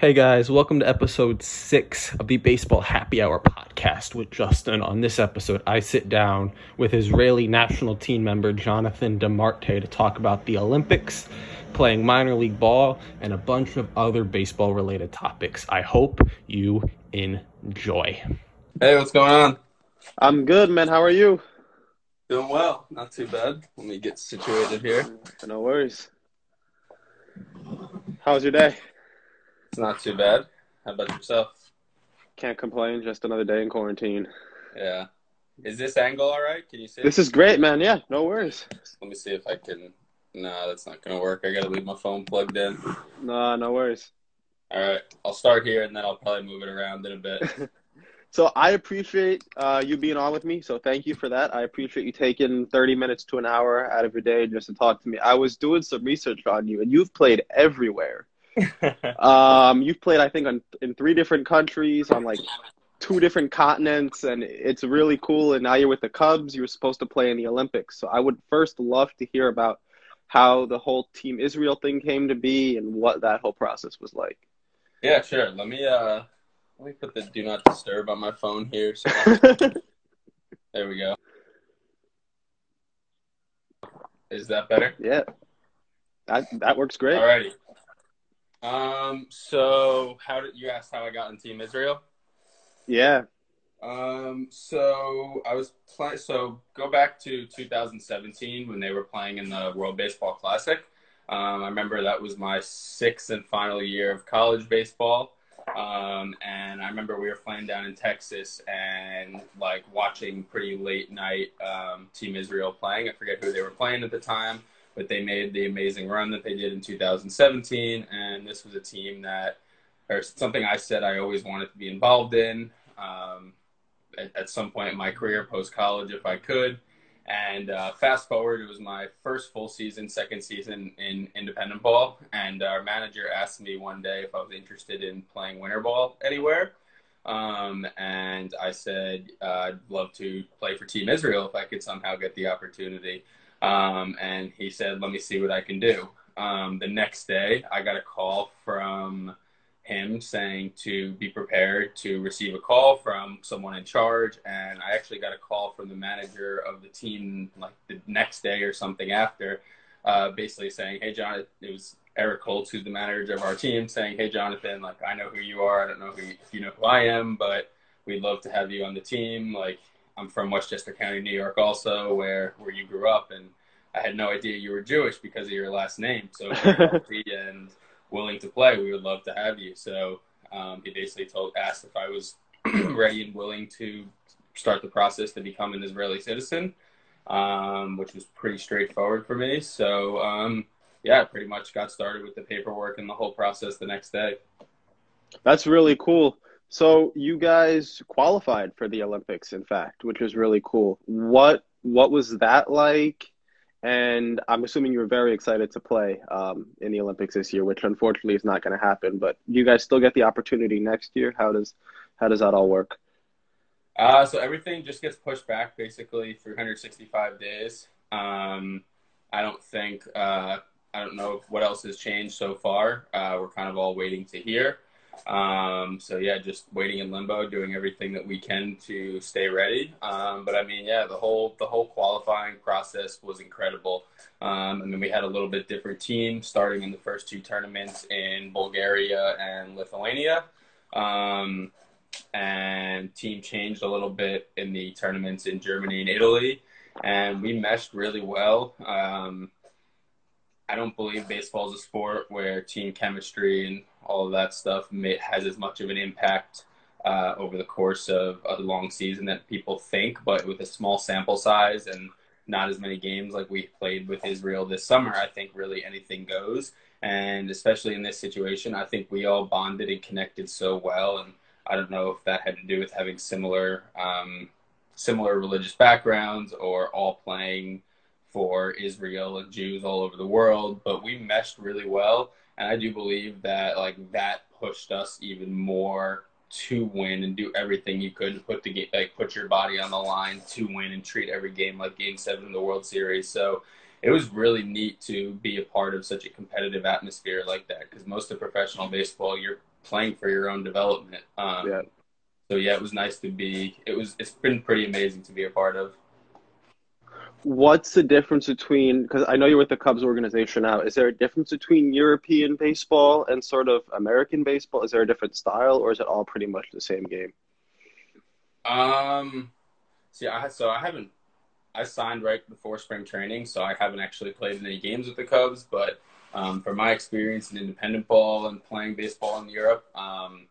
Hey guys, welcome to episode six of the Baseball Happy Hour podcast with Justin. On this episode, I sit down with Israeli national team member Jonathan de Marte to talk about the Olympics, playing minor league ball, and a bunch of other baseball related topics. I hope you enjoy. Hey, what's going on? I'm good, man. How are you? Doing well. Not too bad. Let me get situated here. No worries. How's your day? It's not too bad. How about yourself? Can't complain. Just another day in quarantine. Yeah. Is this angle all right? Can you see? This is great, man. Yeah, no worries. Let me see if I can. No, that's not gonna work. I gotta leave my phone plugged in. No, no worries. All right. I'll start here and then I'll probably move it around in a bit. So I appreciate uh, you being on with me. So thank you for that. I appreciate you taking 30 minutes to an hour out of your day just to talk to me. I was doing some research on you, and you've played everywhere. um, you've played, I think, on, in three different countries, on like two different continents, and it's really cool. And now you're with the Cubs. You were supposed to play in the Olympics. So I would first love to hear about how the whole Team Israel thing came to be and what that whole process was like. yeah, sure. Let me uh let me put the do not disturb on my phone here. So there we go. Is that better? yeah, that that works great. Alrighty. Um. So, how did you ask how I got in Team Israel? Yeah, Um. So I was playing. So go back to 2017 when they were playing in the World Baseball Classic. Um, I remember that was my sixth and final year of college baseball. Um, and I remember we were playing down in Texas and like watching pretty late night um, Team Israel playing. I forget who they were playing at the time, but they made the amazing run that they did in 2017. And this was a team that, or something I said I always wanted to be involved in um, at, at some point in my career, post college, if I could. And uh, fast forward, it was my first full season, second season in independent ball. And our manager asked me one day if I was interested in playing winter ball anywhere. Um, and I said, uh, I'd love to play for Team Israel if I could somehow get the opportunity. Um, and he said, let me see what I can do. Um, the next day, I got a call from him saying to be prepared to receive a call from someone in charge. And i actually got a call from the manager of the team like the next day or something after uh, basically saying hey john it was eric holtz who's the manager of our team saying hey jonathan like i know who you are. I don't know who if you know who i am but we'd love to have you on the team. Like i'm from westchester county new york also where where you grew up and i had no idea you were jewish because of your last name so if you're healthy and willing to play, we would love to have you. So um, he basically told, asked if I was ready and willing to start the process to become an Israeli citizen, um, which was pretty straightforward for me. So um, yeah, pretty much got started with the paperwork and the whole process the next day. That's really cool. So you guys qualified for the Olympics, in fact, which was really cool. What what was that like? And I'm assuming you were very excited to play um, in the Olympics this year, which unfortunately is not going to happen. But you guys still get the opportunity next year? How does how does that all work? Uh, so everything just gets pushed back basically 365 days. Um, I don't think uh, I don't know what else has changed so far. Uh, we're kind of all waiting to hear. Um, so yeah, just waiting in limbo, doing everything that we can to stay ready. Um, but I mean, yeah, the whole the whole qualifying process was incredible. Um, I mean, we had a little bit different team starting in the first two tournaments in Bulgaria and Lithuania. Um, and team changed a little bit in the tournaments in Germany and Italy, and we meshed really well. Um, I don't believe baseball is a sport where team chemistry and all of that stuff has as much of an impact uh, over the course of a long season that people think. But with a small sample size and not as many games like we played with Israel this summer, I think really anything goes. And especially in this situation, I think we all bonded and connected so well. And I don't know if that had to do with having similar um, similar religious backgrounds or all playing for Israel and Jews all over the world, but we meshed really well. And I do believe that like that pushed us even more to win and do everything you could to put the game, like put your body on the line to win and treat every game like Game Seven of the World Series. So it was really neat to be a part of such a competitive atmosphere like that because most of professional baseball, you're playing for your own development. Um, Yeah. So yeah, it was nice to be. It was. It's been pretty amazing to be a part of. What's the difference between, because I know you're with the Cubs organization now, is there a difference between European baseball and sort of American baseball? Is there a different style or is it all pretty much the same game? Um, see, I so I haven't. I signed right before spring training, so I haven't actually played any games with the Cubs. But um, from my experience in independent ball and playing baseball in Europe, um,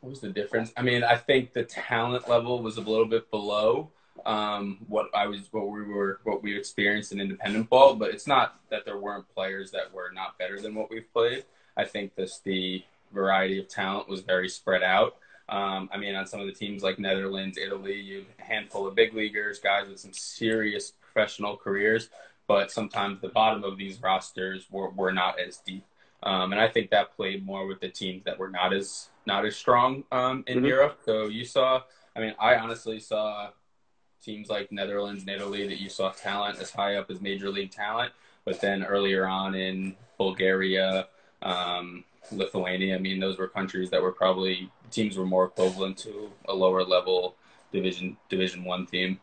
what was the difference? I mean, I think the talent level was a little bit below um, what I was, what we were, what we experienced in independent ball. But it's not that there weren't players that were not better than what we've played. I think this the variety of talent was very spread out. Um, I mean, on some of the teams like Netherlands, Italy, you have a handful of big leaguers, guys with some serious professional careers, but sometimes the bottom of these rosters were, were not as deep. Um, and I think that played more with the teams that were not as not as strong um, in Mhm. Europe. So you saw, I mean, I honestly saw teams like Netherlands and Italy that you saw talent as high up as major league talent, but then earlier on in Bulgaria, um, Lithuania, I mean, those were countries that were probably teams were more equivalent to a lower level division Division One team.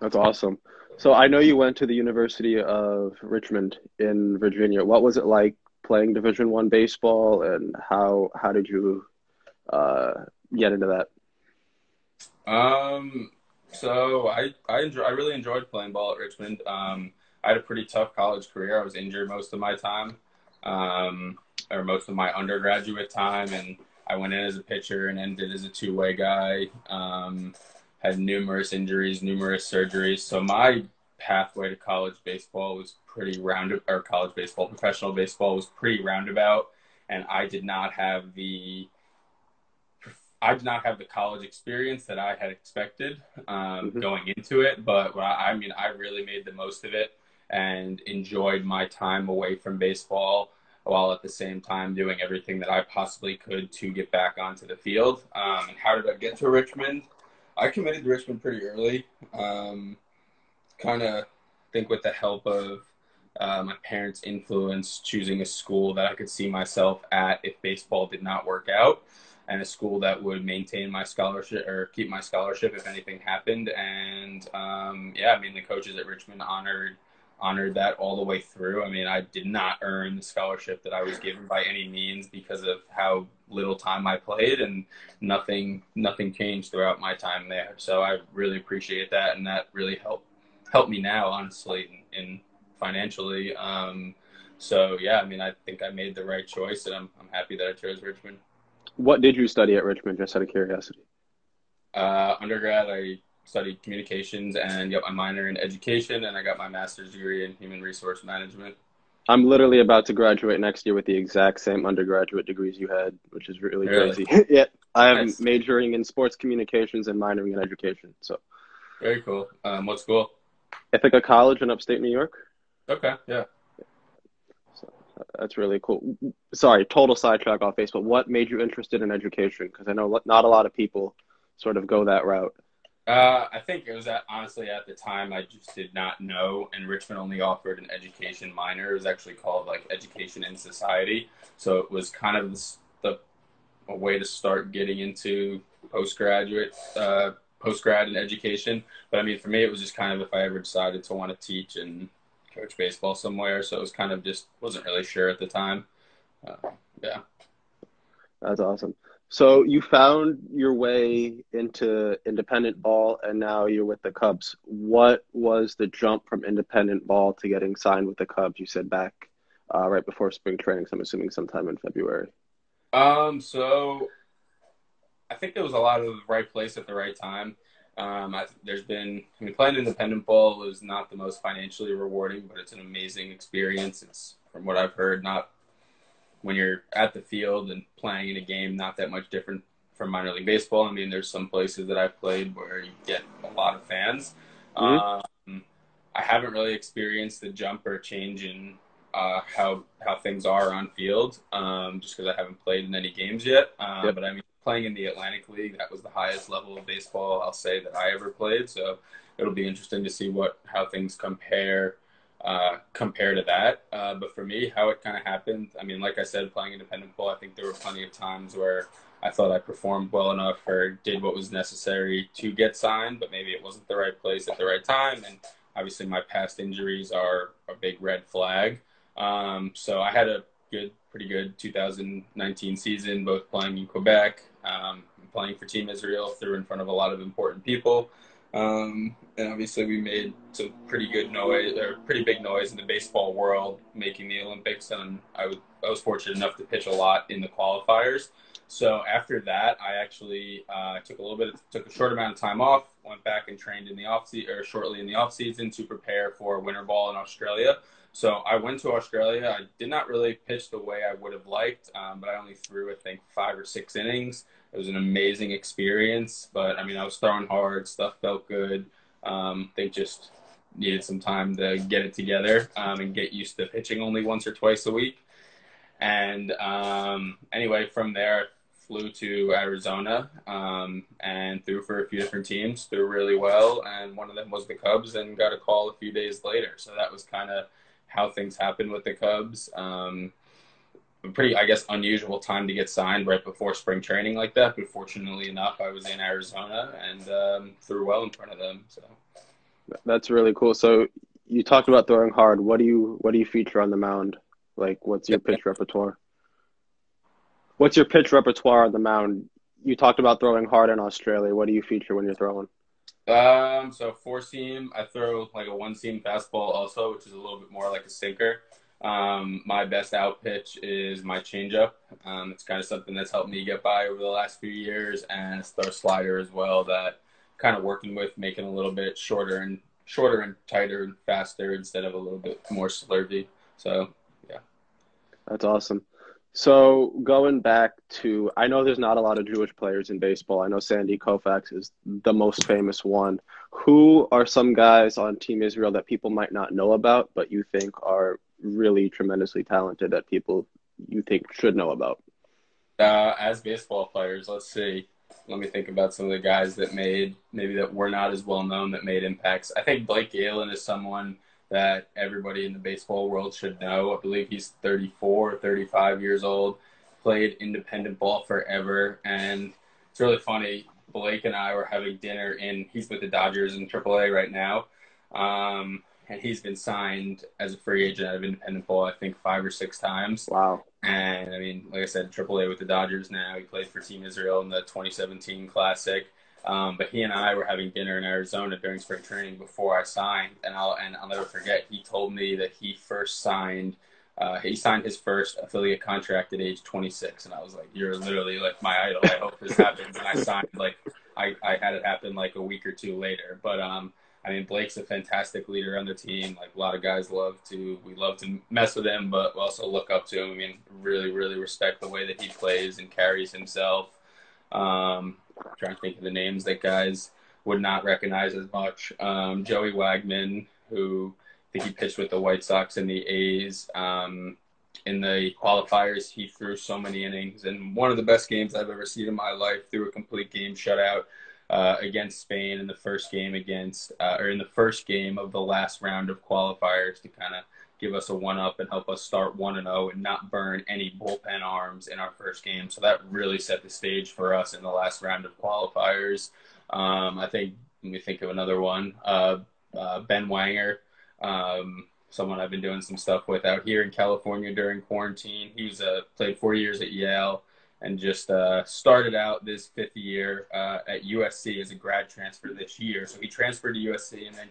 That's awesome. So I know you went to the University of Richmond in Virginia. What was it like playing Division One baseball, and how how did you uh, get into that? Um, so I I enjoy I really enjoyed playing ball at Richmond. Um, I had a pretty tough college career. I was injured most of my time, um, or most of my undergraduate time, and I went in as a pitcher and ended as a two way guy. Um, had numerous injuries, numerous surgeries. So my pathway to college baseball was pretty round or college baseball, professional baseball was pretty roundabout, and I did not have the I did not have the college experience that I had expected um, Mhm. going into it, but I mean, I really made the most of it and enjoyed my time away from baseball while at the same time doing everything that I possibly could to get back onto the field. Um, and how did I get to Richmond? I committed to Richmond pretty early. Um, kind of think with the help of uh, my parents' influence, choosing a school that I could see myself at if baseball did not work out and a school that would maintain my scholarship or keep my scholarship if anything happened. And um, yeah, I mean the coaches at Richmond honored honored that all the way through. I mean, I did not earn the scholarship that I was given by any means because of how little time I played, and nothing nothing changed throughout my time there. So I really appreciate that, and that really helped helped me now, honestly, in, in financially. Um, so yeah, I mean, I think I made the right choice, and I'm I'm happy that I chose Richmond. What did you study at Richmond? Just out of curiosity. Uh, undergrad, I studied communications and got my minor in education, and I got my master's degree in human resource management. I'm literally about to graduate next year with the exact same undergraduate degrees you had, which is really, Really? crazy. yeah, I am Nice. majoring in sports communications and minoring in education. So Very cool. Um, what school? Ithaca College in upstate New York. Okay, yeah. That's really cool. Sorry, total sidetrack off but what made you interested in education? Because I know not a lot of people sort of go that route. Uh, I think it was honestly at the time I just did not know, and Richmond only offered an education minor. It was actually called like Education in Society, so it was kind of the, the a way to start getting into postgraduate, uh, postgrad in education. But I mean, for me, it was just kind of if I ever decided to want to teach and coach baseball somewhere, so it was kind of just wasn't really sure at the time. Uh, yeah. That's awesome. So you found your way into independent ball, and now you're with the Cubs. What was the jump from independent ball to getting signed with the Cubs? You said back uh, right before spring training, so I'm assuming sometime in February. Um, so I think it was a lot of the right place at the right time. Um, I, there's been, I mean, playing independent ball is not the most financially rewarding, but it's an amazing experience. It's, from what I've heard, not when you're at the field and playing in a game, not that much different from minor league baseball. I mean, there's some places that I've played where you get a lot of fans. Mhm. Um, I haven't really experienced the jump or change in uh, how how things are on field, um, just because I haven't played in any games yet. Um, Yep. But I mean, playing in the Atlantic League, that was the highest level of baseball I'll say that I ever played. So it'll be interesting to see what how things compare uh, compare to that. Uh, but for me, how it kind of happened, I mean, like I said, playing independent ball, I think there were plenty of times where I thought I performed well enough or did what was necessary to get signed, but maybe it wasn't the right place at the right time. And obviously, my past injuries are a big red flag. Um, so I had a good, pretty good 2019 season, both playing in Quebec, playing for Team Israel through in front of a lot of important people. Um, and obviously, we made some pretty good noise, or pretty big noise in the baseball world, making the Olympics. And I was, was fortunate enough to pitch a lot in the qualifiers. So after that, I actually uh, took a little bit, of, took a short amount of time off, went back and trained in the off season, or shortly in the off season to prepare for winter ball in Australia. So I went to Australia. I did not really pitch the way I would have liked, um, but I only threw, I think, five or six innings. It was an amazing experience, but I mean, I was throwing hard. Stuff felt good. Um, they just needed some time to get it together um, and get used to pitching only once or twice a week. And um, anyway, from there, flew to Arizona um, and threw for a few different teams, threw really well, and one of them was the Cubs, and got a call a few days later. So that was kind of how things happened with the Cubs. Um, a pretty, I guess, unusual time to get signed right before spring training like that. But fortunately enough, I was in Arizona and um, threw well in front of them. So that's really cool. So you talked about throwing hard. What do you what do you feature on the mound? Like, what's your pitch repertoire? What's your pitch repertoire on the mound? You talked about throwing hard in Australia. What do you feature when you're throwing? Um, so four seam, I throw like a one seam fastball also, which is a little bit more like a sinker. Um, my best out pitch is my changeup. Um, it's kind of something that's helped me get by over the last few years, and it's throw slider as well that kind of working with making a little bit shorter and shorter and tighter and faster instead of a little bit more slurvy. So yeah, that's awesome. So going back to, I know there's not a lot of Jewish players in baseball. I know Sandy Koufax is the most famous one. Who are some guys on Team Israel that people might not know about, but you think are really tremendously talented that people you think should know about? Uh, as baseball players, let's see. Let me think about some of the guys that made maybe that were not as well known that made impacts. I think Blake Gailen is someone that everybody in the baseball world should know. I believe he's 34 or 35 years old, played independent ball forever, and it's really funny. Blake and I were having dinner and He's with the Dodgers in AAA right now. Um, and he's been signed as a free agent out of independent ball, I think five or six times. Wow. And I mean, like I said, AAA with the Dodgers now. He played for Team Israel in the 2017 Classic. Um, but he and I were having dinner in Arizona during spring training before I signed, and I'll and I'll never forget. He told me that he first signed. Uh, he signed his first affiliate contract at age 26, and I was like, "You're literally like my idol. I hope this happens." And I signed like I, I had it happen like a week or two later. But um, I mean, Blake's a fantastic leader on the team. Like a lot of guys love to, we love to mess with him, but also look up to him. I mean, really, really respect the way that he plays and carries himself. Um, I'm trying to think of the names that guys would not recognize as much. Um, Joey Wagman, who I think he pitched with the White Sox and the A's. Um, in the qualifiers, he threw so many innings, and one of the best games I've ever seen in my life. Threw a complete game shutout uh, against Spain in the first game against, uh, or in the first game of the last round of qualifiers to kind of give us a one up and help us start one and zero oh and not burn any bullpen arms in our first game. So that really set the stage for us in the last round of qualifiers. Um, I think let me think of another one. Uh, uh, ben Wanger, um, someone I've been doing some stuff with out here in California during quarantine. He's uh, played four years at Yale and just uh, started out this fifth year uh, at USC as a grad transfer this year. So he transferred to USC and then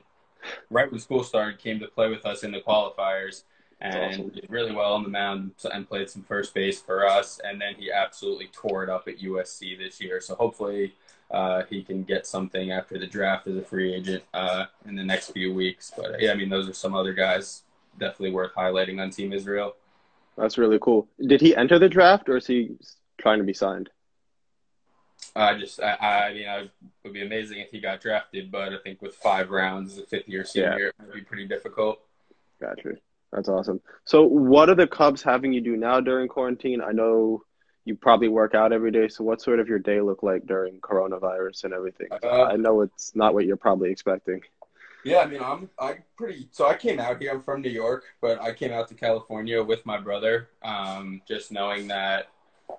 right when school started, came to play with us in the qualifiers and awesome. did really well on the mound and played some first base for us. And then he absolutely tore it up at USC this year. So hopefully uh, he can get something after the draft as a free agent uh, in the next few weeks. But yeah, I mean, those are some other guys definitely worth highlighting on Team Israel. That's really cool. Did he enter the draft or is he trying to be signed? I just, I, I mean, I would be amazing if he got drafted, but I think with five rounds as a fifth year senior, yeah. it would be pretty difficult. Gotcha. That's awesome. So, what are the Cubs having you do now during quarantine? I know you probably work out every day. So, what sort of your day look like during coronavirus and everything? Uh, I know it's not what you're probably expecting. Yeah, I mean, I'm I'm pretty. So I came out here. I'm from New York, but I came out to California with my brother. Um, just knowing that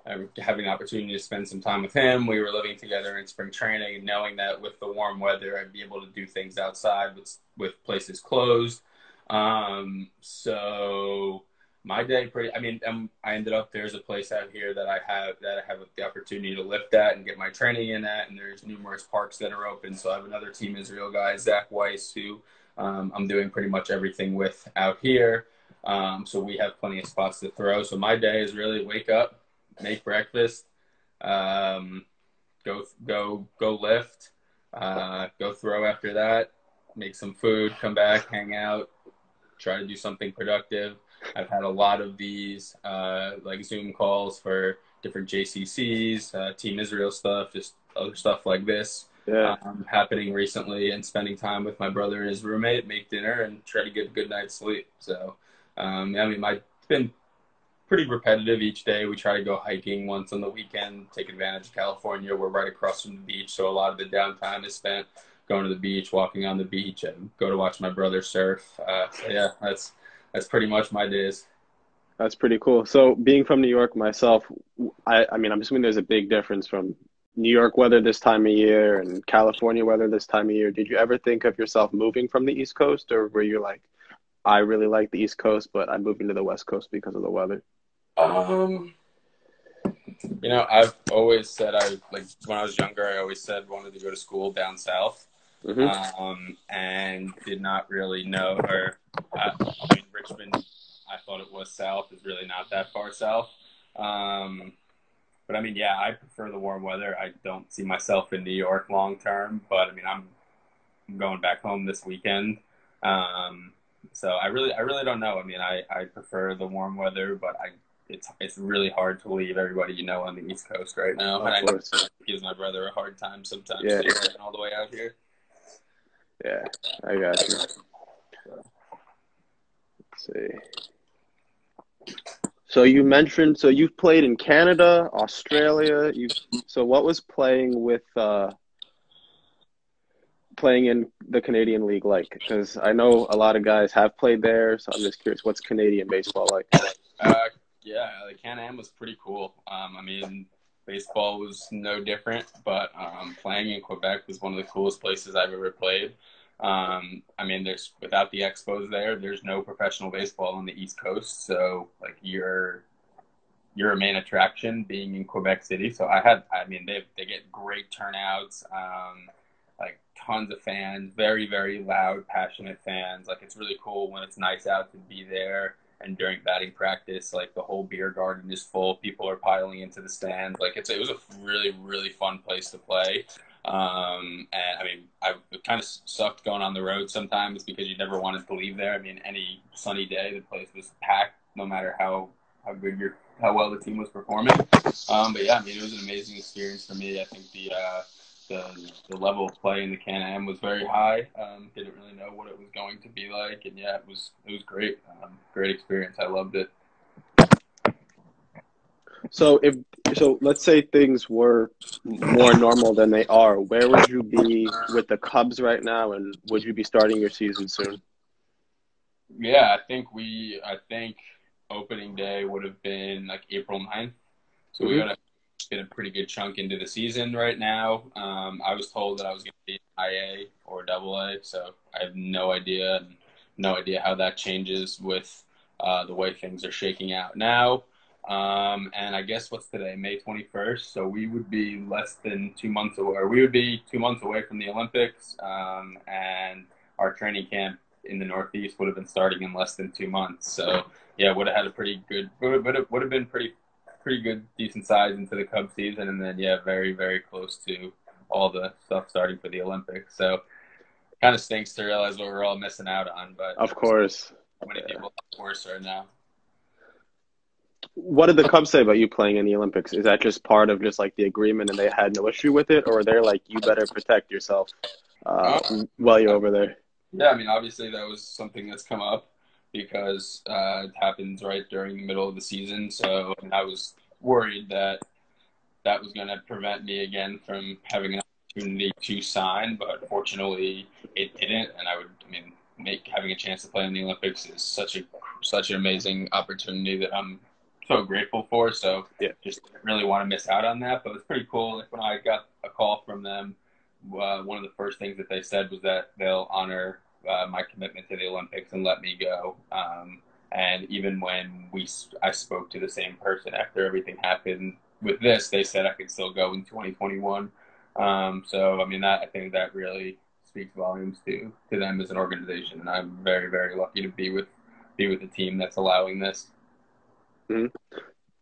I'm having an opportunity to spend some time with him. We were living together in spring training, and knowing that with the warm weather, I'd be able to do things outside with with places closed. Um, so my day pretty. I mean, um, I ended up there's a place out here that I have that I have the opportunity to lift at and get my training in at, and there's numerous parks that are open. So I have another Team Israel guy, Zach Weiss, who um, I'm doing pretty much everything with out here. Um, so we have plenty of spots to throw. So my day is really wake up, make breakfast, um, go go go lift, uh, go throw after that, make some food, come back, hang out, try to do something productive I've had a lot of these uh, like Zoom calls for different JCCs, uh, Team Israel stuff, just other stuff like this. Yeah. Um, happening recently and spending time with my brother and his roommate, make dinner and try to get a good night's sleep. So, um, I mean, my, it's been pretty repetitive each day. We try to go hiking once on the weekend, take advantage of California. We're right across from the beach, so a lot of the downtime is spent going to the beach, walking on the beach, and go to watch my brother surf. Uh, so yeah, that's that's pretty much my days. That's pretty cool. So being from New York myself, I, I mean, I'm assuming there's a big difference from New York weather this time of year and California weather this time of year. Did you ever think of yourself moving from the East Coast, or were you like, I really like the East Coast, but I'm moving to the West Coast because of the weather? Um, you know, I've always said I like when I was younger. I always said wanted to go to school down south, mm-hmm. um, and did not really know or I, I mean, Richmond, I thought it was south. Is really not that far south. Um, but I mean, yeah, I prefer the warm weather. I don't see myself in New York long term. But I mean, I'm, I'm going back home this weekend. Um, so I really, I really don't know. I mean, I, I prefer the warm weather, but I, it's, it's really hard to leave everybody you know on the East Coast right now. And I know it gives my brother a hard time sometimes yeah. all the way out here. Yeah, I got you see. So you mentioned so you've played in Canada, Australia. You so what was playing with uh, playing in the Canadian League like? Because I know a lot of guys have played there, so I'm just curious, what's Canadian baseball like? Uh, yeah, the Can Am was pretty cool. Um, I mean, baseball was no different, but um, playing in Quebec was one of the coolest places I've ever played. Um, I mean, there's without the Expos there, there's no professional baseball on the East Coast. So like you're you're a main attraction being in Quebec City. So I had, I mean, they they get great turnouts, um, like tons of fans, very very loud, passionate fans. Like it's really cool when it's nice out to be there. And during batting practice, like the whole beer garden is full. People are piling into the stands. Like it's it was a really really fun place to play. Um, and I mean, I kind of sucked going on the road sometimes because you never wanted to leave there. I mean, any sunny day, the place was packed, no matter how how good your how well the team was performing. Um, but yeah, I mean, it was an amazing experience for me. I think the uh, the the level of play in the Can Am was very high. Um, didn't really know what it was going to be like, and yeah, it was it was great. Um, great experience. I loved it. So if so, let's say things were more normal than they are. Where would you be with the Cubs right now, and would you be starting your season soon? Yeah, I think we. I think opening day would have been like April 9th. So mm-hmm. we got to get a pretty good chunk into the season right now. Um, I was told that I was going to be IA or Double A, so I have no idea, no idea how that changes with uh, the way things are shaking out now. Um, and I guess what's today, May 21st. So we would be less than two months away, or we would be two months away from the Olympics. Um, and our training camp in the Northeast would have been starting in less than two months. So yeah, would have had a pretty good, would have, would have been pretty, pretty good, decent size into the Cub season. And then yeah, very, very close to all the stuff starting for the Olympics. So kind of stinks to realize what we're all missing out on, but of course, how many yeah. people worse right now what did the Cubs say about you playing in the Olympics? Is that just part of just like the agreement and they had no issue with it, or they're like, you better protect yourself uh, uh, while you're over there? Yeah, I mean, obviously that was something that's come up because uh, it happens right during the middle of the season. So I was worried that that was going to prevent me again from having an opportunity to sign, but fortunately it didn't. And I would, I mean, make having a chance to play in the Olympics is such a such an amazing opportunity that I'm so grateful for. So yeah, just really want to miss out on that. But it's pretty cool. Like when I got a call from them, uh, one of the first things that they said was that they'll honor uh, my commitment to the Olympics and let me go. Um, and even when we, I spoke to the same person after everything happened with this, they said I could still go in 2021. Um, so I mean that I think that really speaks volumes to to them as an organization, and I'm very very lucky to be with be with a team that's allowing this. Mm-hmm.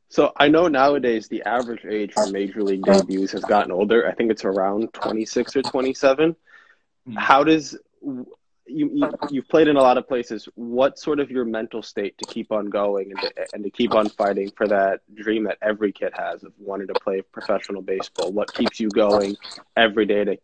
So I know nowadays the average age for major league debuts has gotten older. I think it's around 26 or 27. Mm-hmm. How does you, you you've played in a lot of places? What sort of your mental state to keep on going and to, and to keep on fighting for that dream that every kid has of wanting to play professional baseball? What keeps you going every day to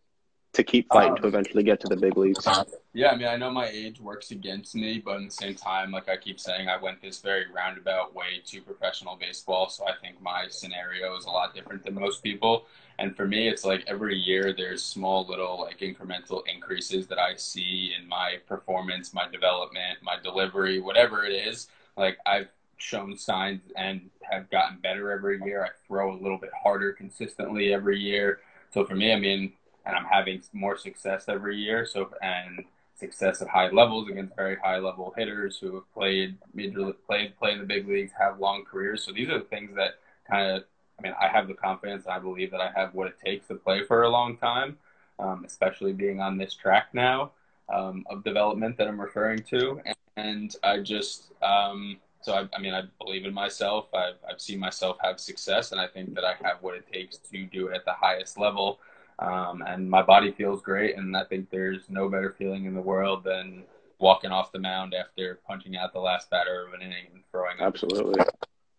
to keep fighting um, to eventually get to the big leagues. Yeah, I mean, I know my age works against me, but at the same time, like I keep saying, I went this very roundabout way to professional baseball. So I think my scenario is a lot different than most people. And for me, it's like every year there's small little like incremental increases that I see in my performance, my development, my delivery, whatever it is. Like I've shown signs and have gotten better every year. I throw a little bit harder consistently every year. So for me, I mean, and I'm having more success every year. So and success at high levels against very high level hitters who have played major played play in the big leagues, have long careers. So these are the things that kind of I mean I have the confidence. And I believe that I have what it takes to play for a long time, um, especially being on this track now um, of development that I'm referring to. And I just um, so I, I, mean I believe in myself. I've I've seen myself have success, and I think that I have what it takes to do it at the highest level. Um, and my body feels great. And I think there's no better feeling in the world than walking off the mound after punching out the last batter of an inning and throwing. Absolutely.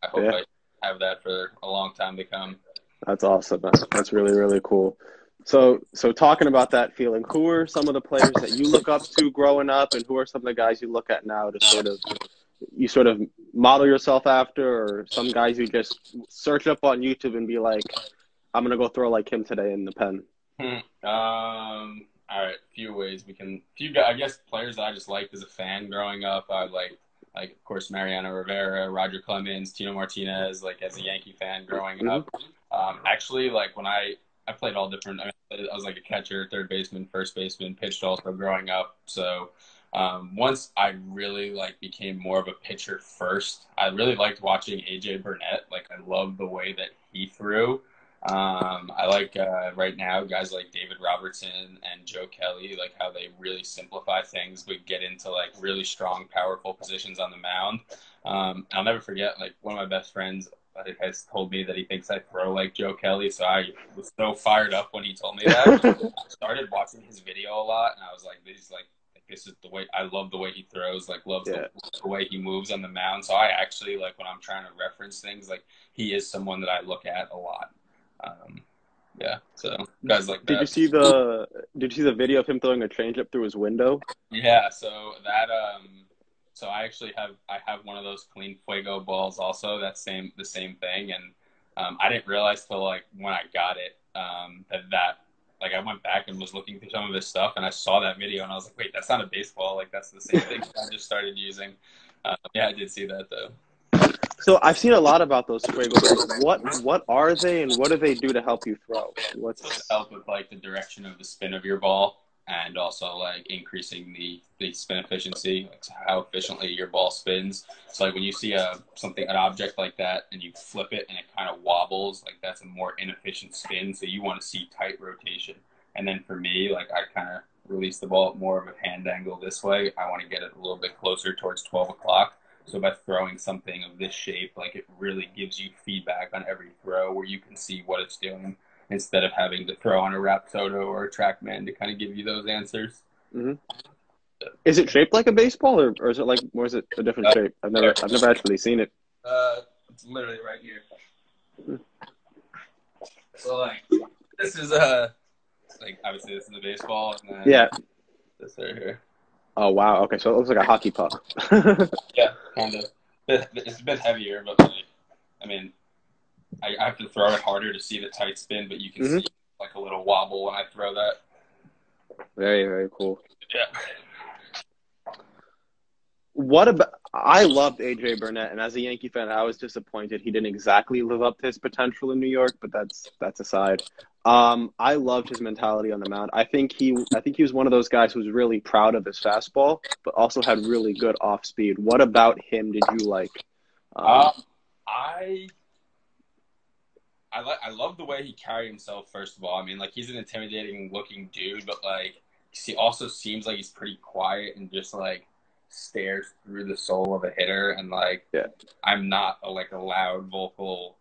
I hope yeah. I have that for a long time to come. That's awesome. That's really really cool. So so talking about that feeling, who are some of the players that you look up to growing up, and who are some of the guys you look at now to sort of you sort of model yourself after, or some guys you just search up on YouTube and be like, I'm gonna go throw like him today in the pen. Hmm. Um. All right. Few ways we can. Few. I guess players that I just liked as a fan growing up. I like, like of course Mariano Rivera, Roger Clemens, Tino Martinez. Like as a Yankee fan growing mm-hmm. up. Um. Actually, like when I I played all different. I, I was like a catcher, third baseman, first baseman, pitched also growing up. So um, once I really like became more of a pitcher first, I really liked watching AJ Burnett. Like I loved the way that he threw. Um, I like uh, right now guys like David Robertson and Joe Kelly, like how they really simplify things but get into like really strong, powerful positions on the mound. Um, I'll never forget like one of my best friends has told me that he thinks I throw like Joe Kelly, so I was so fired up when he told me that. I started watching his video a lot, and I was like, "This is like." This is the way I love the way he throws, like loves yeah. the, the way he moves on the mound. So I actually like when I'm trying to reference things, like he is someone that I look at a lot. Um, yeah, so guys like did you see the Did you see the video of him throwing a changeup through his window? Yeah, so that um, so I actually have I have one of those clean fuego balls also. That same the same thing, and um, I didn't realize till like when I got it um, that that like I went back and was looking through some of his stuff, and I saw that video, and I was like, wait, that's not a baseball. Like that's the same thing I just started using. Uh, yeah, I did see that though. So I've seen a lot about those fuego balls. What what are they, and what do they do to help you throw? What's help with like the direction of the spin of your ball, and also like increasing the the spin efficiency, like how efficiently your ball spins. So like when you see a something an object like that, and you flip it, and it kind of wobbles, like that's a more inefficient spin. So you want to see tight rotation. And then for me, like I kind of release the ball at more of a hand angle this way. I want to get it a little bit closer towards 12 o'clock. So by throwing something of this shape, like it really gives you feedback on every throw where you can see what it's doing instead of having to throw on a Rapsodo or a TrackMan to kind of give you those answers. Mm-hmm. Is it shaped like a baseball, or, or is it like, or is it a different uh, shape? I've never, I've never actually seen it. Uh, it's literally right here. Hmm. So like, this is a, uh, like obviously this is a baseball, and then yeah, this right here. Oh wow. Okay, so it looks like a hockey puck. yeah, kind of. It's a bit heavier, but like, I mean, I, I, have to throw it harder to see the tight spin, but you can mm-hmm. see like a little little wobble when I throw that. Very very cool. Yeah. What about? I loved AJ Burnett, and as a Yankee fan, I was disappointed he didn't exactly live up to his potential in New York. But that's that's aside. Um, I loved his mentality on the mound. I think he, I think he was one of those guys who was really proud of his fastball, but also had really good off speed. What about him did you like? Um, um, I I like I love the way he carried himself. First of all, I mean, like he's an intimidating looking dude, but like he also seems like he's pretty quiet and just like stares through the soul of a hitter. And like, yeah. I'm not a, like a loud, vocal,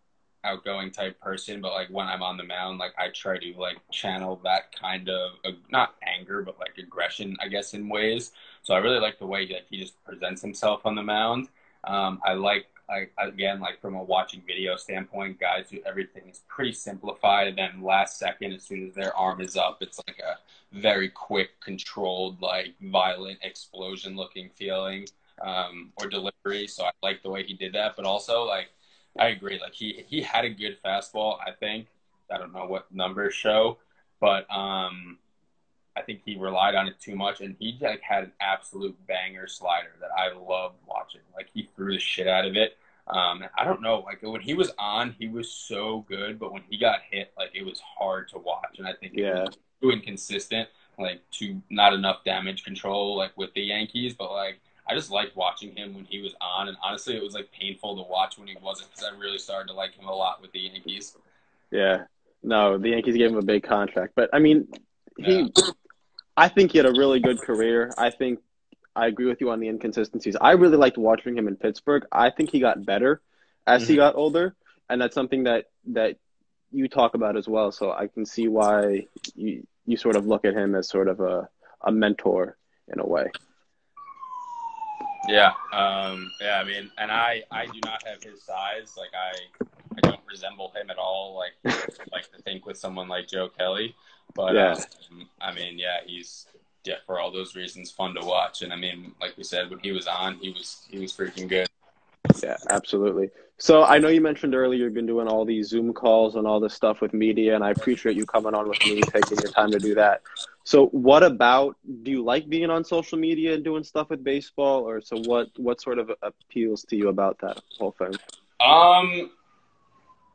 outgoing type person, but like when I'm on the mound, like I try to like channel that kind of uh, not anger, but like aggression, I guess, in ways. So I really like the way like he just presents himself on the mound. Um, I like like again, like from a watching video standpoint, guys do everything is pretty simplified. And then last second, as soon as their arm is up, it's like a very quick, controlled, like violent explosion looking feeling um, or delivery. So I like the way he did that. But also, like I agree, like he he had a good fastball. I think I don't know what numbers show, but um, I think he relied on it too much, and he like had an absolute banger slider that I loved watching. Like he threw the shit out of it. Um, I don't know, like when he was on, he was so good, but when he got hit, like it was hard to watch, and I think yeah, too inconsistent, like to not enough damage control, like with the Yankees. But like I just liked watching him when he was on, and honestly, it was like painful to watch when he wasn't because I really started to like him a lot with the Yankees. Yeah, no, the Yankees gave him a big contract, but I mean, he. Yeah. I think he had a really good career. I think I agree with you on the inconsistencies. I really liked watching him in Pittsburgh. I think he got better as mm-hmm. he got older, and that's something that that you talk about as well. So I can see why you you sort of look at him as sort of a a mentor in a way. Yeah, um, yeah. I mean, and I I do not have his size. Like I I don't resemble him at all. Like like to think with someone like Joe Kelly, but yeah. Um, I mean, yeah, he's yeah, for all those reasons, fun to watch. And I mean, like we said, when he was on, he was he was freaking good. Yeah, absolutely. So I know you mentioned earlier you've been doing all these Zoom calls and all this stuff with media, and I appreciate you coming on with me, taking your time to do that. So, what about? Do you like being on social media and doing stuff with baseball, or so what? What sort of appeals to you about that whole thing? Um,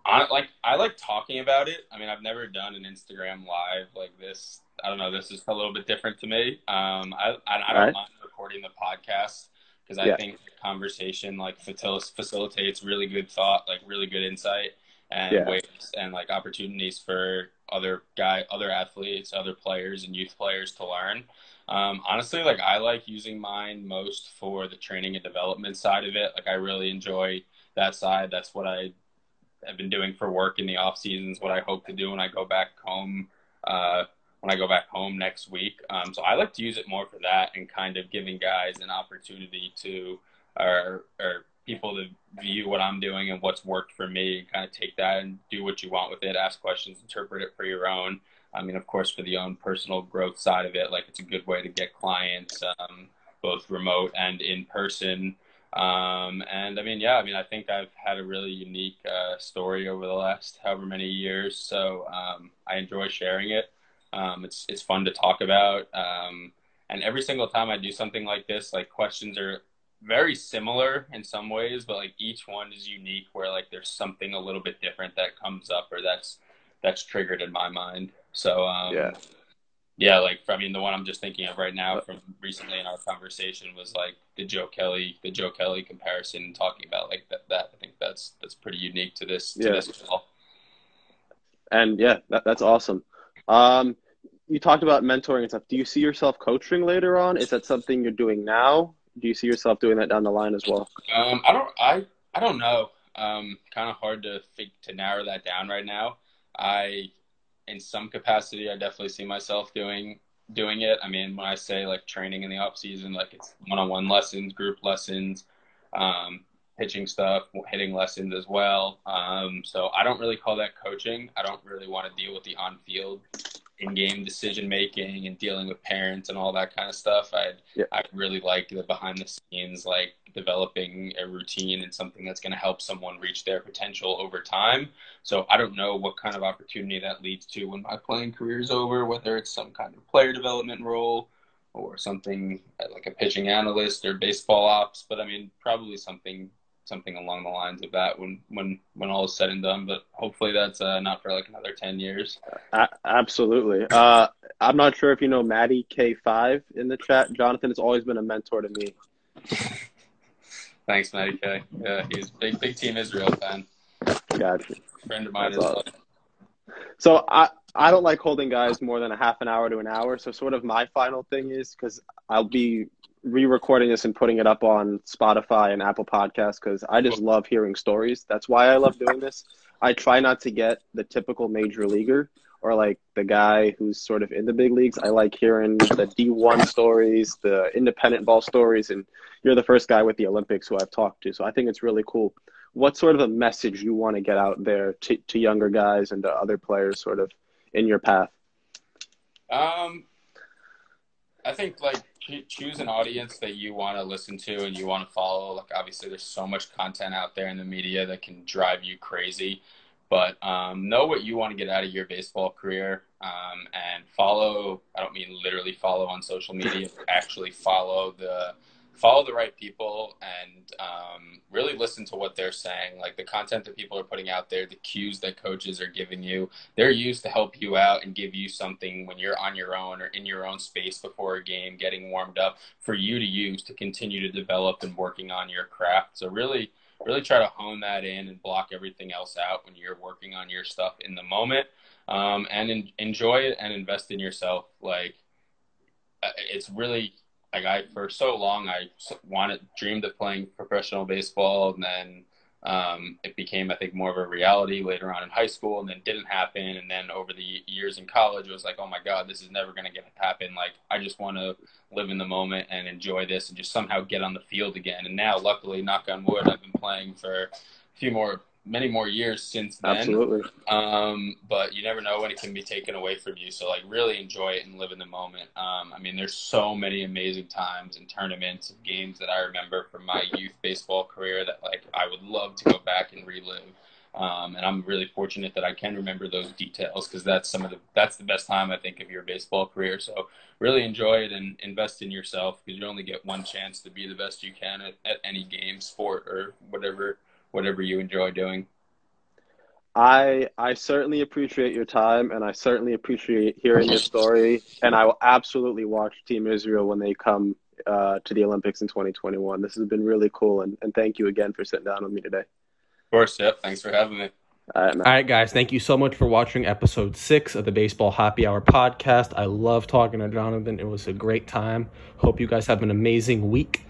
I like I like talking about it. I mean, I've never done an Instagram live like this. I don't know. This is a little bit different to me. Um, I I, I don't right. mind recording the podcast because I yeah. think the conversation like facilitates really good thought, like really good insight and yeah. ways and like opportunities for other guy, other athletes, other players, and youth players to learn. Um, honestly, like I like using mine most for the training and development side of it. Like I really enjoy that side. That's what I have been doing for work in the off seasons. What I hope to do when I go back home. Uh, when I go back home next week. Um, so I like to use it more for that and kind of giving guys an opportunity to, or, or people to view what I'm doing and what's worked for me and kind of take that and do what you want with it, ask questions, interpret it for your own. I mean, of course, for the own personal growth side of it, like it's a good way to get clients, um, both remote and in person. Um, and I mean, yeah, I mean, I think I've had a really unique uh, story over the last however many years. So um, I enjoy sharing it. Um, it's it's fun to talk about. Um, and every single time I do something like this, like questions are very similar in some ways, but like each one is unique where like there's something a little bit different that comes up or that's that's triggered in my mind. So um, yeah, yeah, like I mean, the one I'm just thinking of right now from recently in our conversation was like the Joe Kelly, the Joe Kelly comparison, talking about like that. That I think that's that's pretty unique to this to yeah. this call. And yeah, that, that's awesome. Um, you talked about mentoring and stuff. Do you see yourself coaching later on? Is that something you're doing now? Do you see yourself doing that down the line as well? Um, I don't. I I don't know. Um, kind of hard to to narrow that down right now. I in some capacity, I definitely see myself doing doing it. I mean, when I say like training in the off season, like it's one on one lessons, group lessons, um, pitching stuff, hitting lessons as well. Um, so I don't really call that coaching. I don't really want to deal with the on field in game decision making and dealing with parents and all that kind of stuff. I yeah. I really like the behind the scenes like developing a routine and something that's going to help someone reach their potential over time. So I don't know what kind of opportunity that leads to when my playing career is over, whether it's some kind of player development role or something like a pitching analyst or baseball ops. But I mean, probably something something along the lines of that when when when all is said and done. But hopefully that's uh, not for like another ten years. A- absolutely. Uh, I'm not sure if you know Maddie K5 in the chat. Jonathan has always been a mentor to me. Thanks, Maddie K. Yeah, he's big big team Israel fan. Gotcha. Friend of mine That's is. awesome. So I I don't like holding guys more than a half an hour to an hour. So sort of my final thing is because I'll be re-recording this and putting it up on Spotify and Apple Podcasts because I just love hearing stories. That's why I love doing this. I try not to get the typical major leaguer or like the guy who's sort of in the big leagues. I like hearing the D1 stories, the independent ball stories, and you're the first guy with the Olympics who I've talked to. So I think it's really cool. What sort of a message you want to get out there to, to younger guys and to other players sort of in your path? Um, I think like choose an audience that you want to listen to and you want to follow. Like obviously, there's so much content out there in the media that can drive you crazy, but um, know what you want to get out of your baseball career um, and follow. I don't mean literally follow on social media, actually follow the follow the right people and um, really listen to what they're saying. Like the content that people are putting out there, the cues that coaches are giving you, they're used to help you out and give you something when you're on your own or in your own space before a game, getting warmed up for you to use to continue to develop and working on your craft. So really, really try to hone that in and block everything else out when you're working on your stuff in the moment. Um, and enjoy it and invest in yourself. Like uh, it's really like I for so long I wanted dreamed of playing professional baseball, and then um, it became I think more of a reality later on in high school, and then didn't happen, and then over the years in college, it was like, oh my god, this is never going to get happen. Like I just want to live in the moment and enjoy this, and just somehow get on the field again. And now, luckily, knock on wood, I've been playing for a few more many more years since then. Absolutely. Um, but you never know when it can be taken away from you. So like really enjoy it and live in the moment. Um, I mean, there's so many amazing times and tournaments and games that I remember from my youth baseball career that like I would love to go back and relive. Um, and I'm really fortunate that I can remember those details because that's some of the that's the best time I think of your baseball career. So really enjoy it and invest in yourself because you only get one chance to be the best you can at, at any game, sport, or whatever whatever you enjoy doing. I I certainly appreciate your time, and I certainly appreciate hearing your story. And I will absolutely watch Team Israel when they come uh, to the Olympics in 2021. This has been really cool, and, and thank you again for sitting down with me today. Of course, yep. Thanks for having me. All right, All right, guys. Thank you so much for watching episode six of the Baseball Happy Hour podcast. I love talking to Jonathan. It was a great time. Hope you guys have an amazing week.